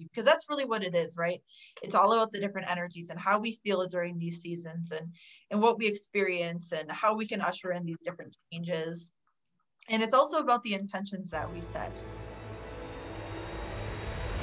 because that's really what it is right? It's all about the different energies and how we feel during these seasons and and what we experience and how we can usher in these different changes. And it's also about the intentions that we set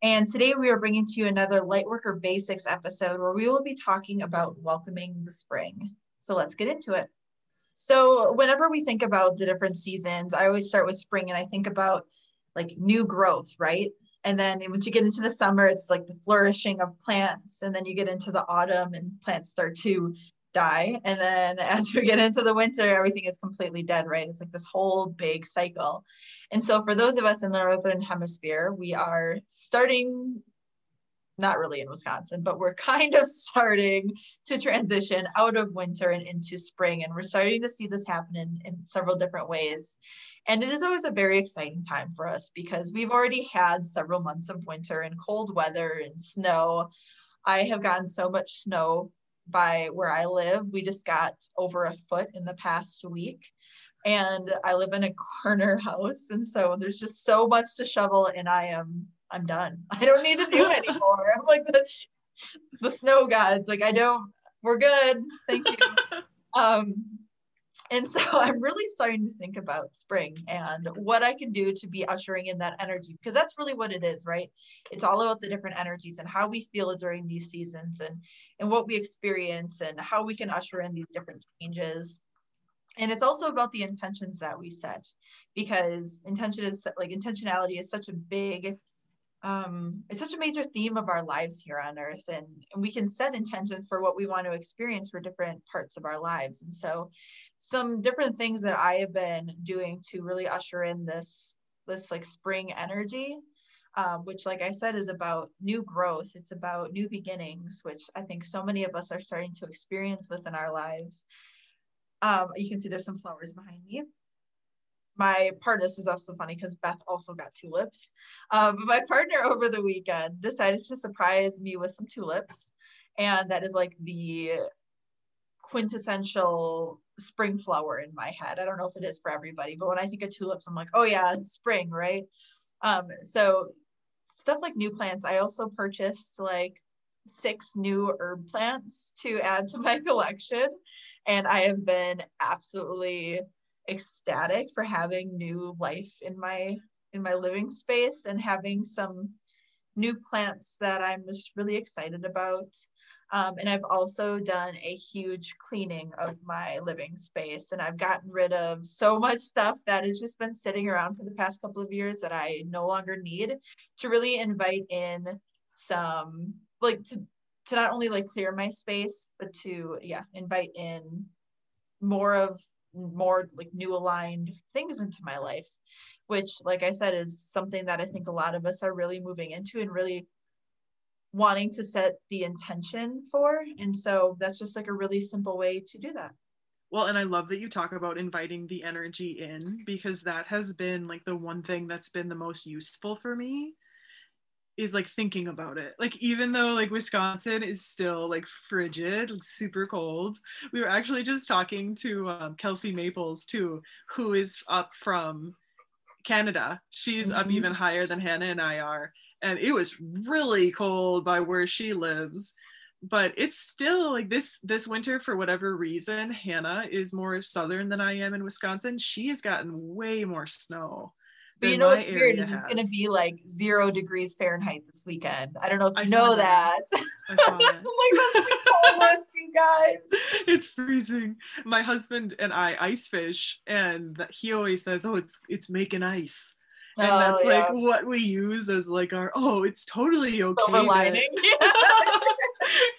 And today we are bringing to you another Lightworker Basics episode where we will be talking about welcoming the spring. So let's get into it. So, whenever we think about the different seasons, I always start with spring and I think about like new growth, right? And then once you get into the summer, it's like the flourishing of plants. And then you get into the autumn and plants start to die. And then as we get into the winter, everything is completely dead, right? It's like this whole big cycle. And so for those of us in the Northern Hemisphere, we are starting, not really in Wisconsin, but we're kind of starting to transition out of winter and into spring. And we're starting to see this happen in, in several different ways. And it is always a very exciting time for us because we've already had several months of winter and cold weather and snow. I have gotten so much snow by where I live. We just got over a foot in the past week. And I live in a corner house. And so there's just so much to shovel, and I am I'm done. I don't need to do anymore. I'm like the the snow gods. Like I don't we're good. Thank you. Um and so I'm really starting to think about spring and what I can do to be ushering in that energy because that's really what it is, right? It's all about the different energies and how we feel during these seasons and and what we experience and how we can usher in these different changes. And it's also about the intentions that we set because intention is like intentionality is such a big um, it's such a major theme of our lives here on earth and, and we can set intentions for what we want to experience for different parts of our lives. And so some different things that i have been doing to really usher in this this like spring energy um, which like i said is about new growth. It's about new beginnings which i think so many of us are starting to experience within our lives. Um, you can see there's some flowers behind me my partner, this is also funny because Beth also got tulips. Um, but my partner over the weekend decided to surprise me with some tulips. And that is like the quintessential spring flower in my head. I don't know if it is for everybody, but when I think of tulips, I'm like, oh yeah, it's spring, right? Um, so stuff like new plants, I also purchased like six new herb plants to add to my collection. And I have been absolutely ecstatic for having new life in my in my living space and having some new plants that I'm just really excited about. Um, and I've also done a huge cleaning of my living space and I've gotten rid of so much stuff that has just been sitting around for the past couple of years that I no longer need to really invite in some like to to not only like clear my space but to yeah invite in more of more like new aligned things into my life which like i said is something that i think a lot of us are really moving into and really wanting to set the intention for. And so that's just like a really simple way to do that. Well and i love that you talk about inviting the energy in because that has been like the one thing that's been the most useful for me is like thinking about it. Like even though like Wisconsin is still like frigid, like super cold. We were actually just talking to um, Kelsey Maples too, who is up from Canada. She's mm-hmm. up even higher than Hannah and I are, and it was really cold by where she lives. But it's still like this this winter for whatever reason. Hannah is more southern than I am in Wisconsin. She has gotten way more snow but you know what's weird is it's going to be like zero degrees Fahrenheit this weekend. I don't know if you I know that. that. I saw it. like that's the coldest, you guys. It's freezing. My husband and I ice fish, and he always says, "Oh, it's it's making ice." And oh, that's yeah. like what we use as like our oh, it's totally okay. Lining.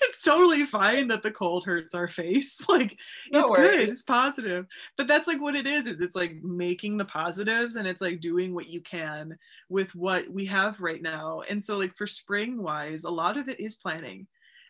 it's totally fine that the cold hurts our face. Like No it's worries. good, it's positive. But that's like what it is, is it's like making the positives and it's like doing what you can with what we have right now. And so like for spring wise, a lot of it is planning.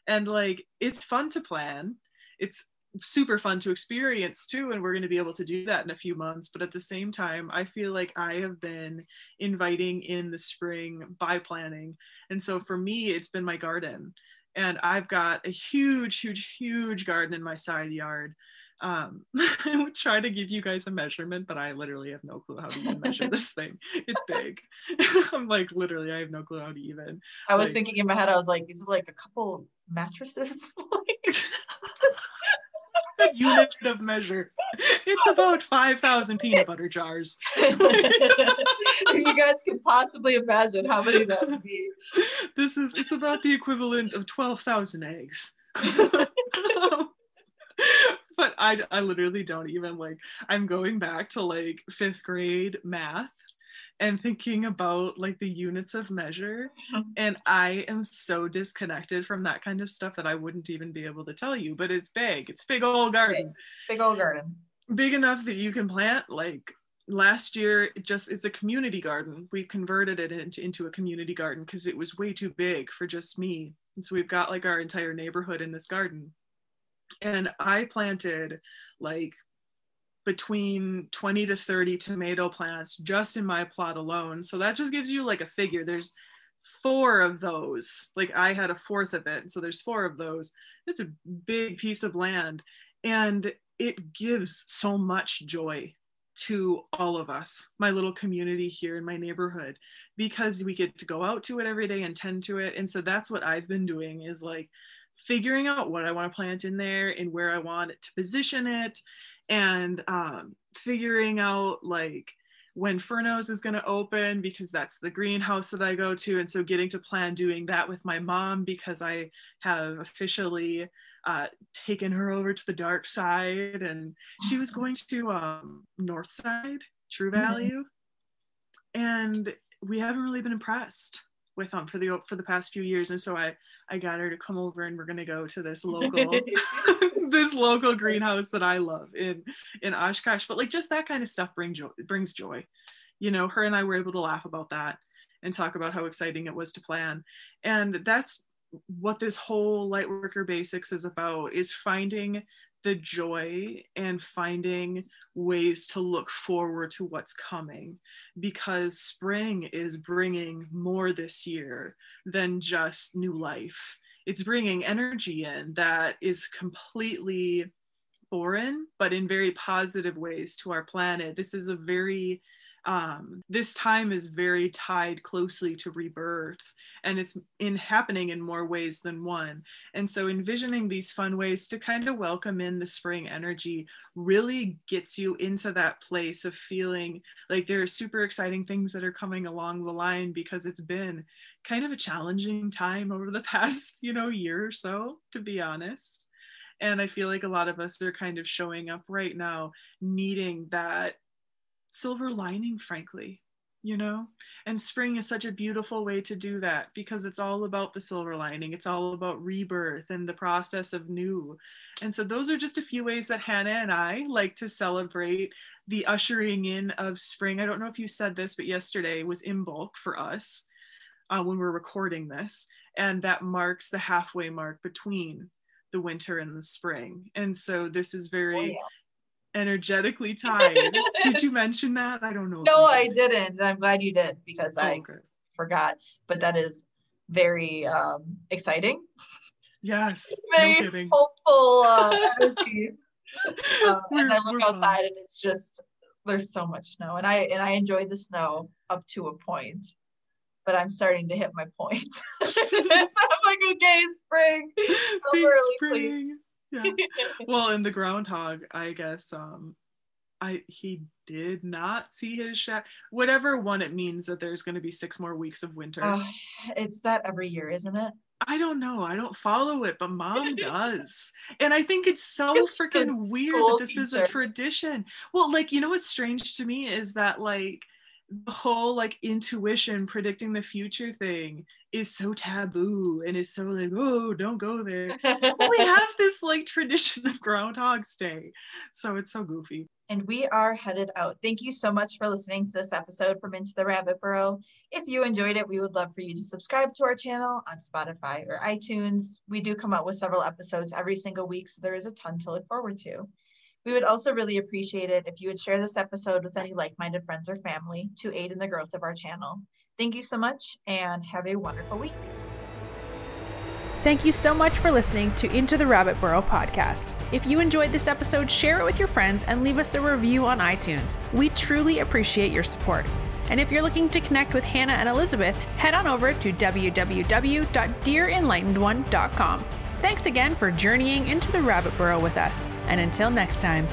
And like it's fun to plan. It's super fun to experience too and we're going to be able to do that in a few months but at the same time i feel like i have been inviting in the spring by planning and so for me it's been my garden and i've got a huge huge huge garden in my side yard um, I would try to give you guys a measurement, but I literally have no clue how to even measure this thing. It's big. I'm like, literally, I have no clue how to even. I was Like- thinking in my head, I was like, is it like a couple mattresses? a unit of measure. It's about 5,000 peanut butter jars. if you guys can possibly imagine how many that would be. This is, it's about the equivalent of 12,000 eggs. but I, I literally don't even like, I'm going back to like fifth grade math and thinking about like the units of measure. Mm-hmm. And I am so disconnected from that kind of stuff that I wouldn't even be able to tell you, but it's big. It's big old garden. Big old garden. big enough that you can plant like last year it just it's a community garden. We converted it into, into a community garden because it was way too big for just me. And so we've got like our entire neighborhood in this garden. And i planted like between 20 to 30 tomato plants just in my plot alone. So that just gives you like a figure. There's four of those. Like i had a fourth of it. So there's four of those. It's a big piece of land. And it gives so much joy to all of us, my little community here in my neighborhood, because we get to go out to it every day and tend to it. And so that's what I've been doing is like figuring out what I want to plant in there and where I want to position it, and um, figuring out like when Furnos is going to open because that's the greenhouse that I go to. And so getting to plan doing that with my mom because I have officially uh, taken her over to the dark side and she was going to um, North Side, True Mhm. Value. And we haven't really been impressed with them for the for the past few years. And so I I got her to come over and we're gonna go to this local this local greenhouse that I love in in Oshkosh. But like just that kind of stuff brings joy brings joy. You know, her and I were able to laugh about that and talk about how exciting it was to plan. And that's what this whole Lightworker Basics is about is finding the joy and finding ways to look forward to what's coming because spring is bringing more this year than just new life. It's bringing energy in that is completely foreign but in very positive ways to our planet. This is a very um, this time is very tied closely to rebirth and it's in happening in more ways than one. And so envisioning these fun ways to kind of welcome in the spring energy really gets you into that place of feeling like there are super exciting things that are coming along the line because it's been kind of a challenging time over the past you know year or so to be honest. And i feel like a lot of us are kind of showing up right now needing that silver lining frankly you know? And spring is such a beautiful way to do that because it's all about the silver lining. It's all about rebirth and the process of new. And so those are just a few ways that hannah and i like to celebrate the ushering in of spring. I don't know if you said this but yesterday was Imbolc for us uh, when we're recording this and that marks the halfway mark between the winter and the spring. And so this is very Oh, yeah. Energetically tied did you mention that i don't know No, I did. didn't. And I'm glad you did because Oh, I okay. forgot. But that is very um, exciting. yes Very no hopeful uh, energy. Um, as I look outside and it's just there's so much snow. And I and I enjoy the snow up to a point. But I'm starting to hit my point. I'm like, okay, spring. Early, spring yeah well in the groundhog i guess um i he did not see his shadow whatever one it means that there's going to be six more weeks of winter Uh, it's that every year, isn't it? I don't know. I don't follow it, but mom does. And I think it's so It's just a freaking weird that this is a tradition. Well, like, you know what's strange to me is that, like, the whole like intuition predicting the future thing is so taboo and is so like oh don't go there. We have this like tradition of groundhog's day so it's so goofy. And we are headed out. Thank you so much for listening to this episode from into the rabbit burrow. If you enjoyed it we would love for you to subscribe to our channel on spotify or itunes. We do come out with several episodes every single week so there is a ton to look forward to we would also really appreciate it if you would share this episode with any like minded friends or family to aid in the growth of our channel. Thank you so much and have a wonderful week. Thank you so much for listening to Into the Rabbit Burrow podcast. If you enjoyed this episode, share it with your friends and leave us a review on iTunes. We truly appreciate your support. And if you're looking to connect with Hannah and Elizabeth, head on over to www.dearenlightenedone.com. Thanks again for journeying into the rabbit burrow with us, and until next time.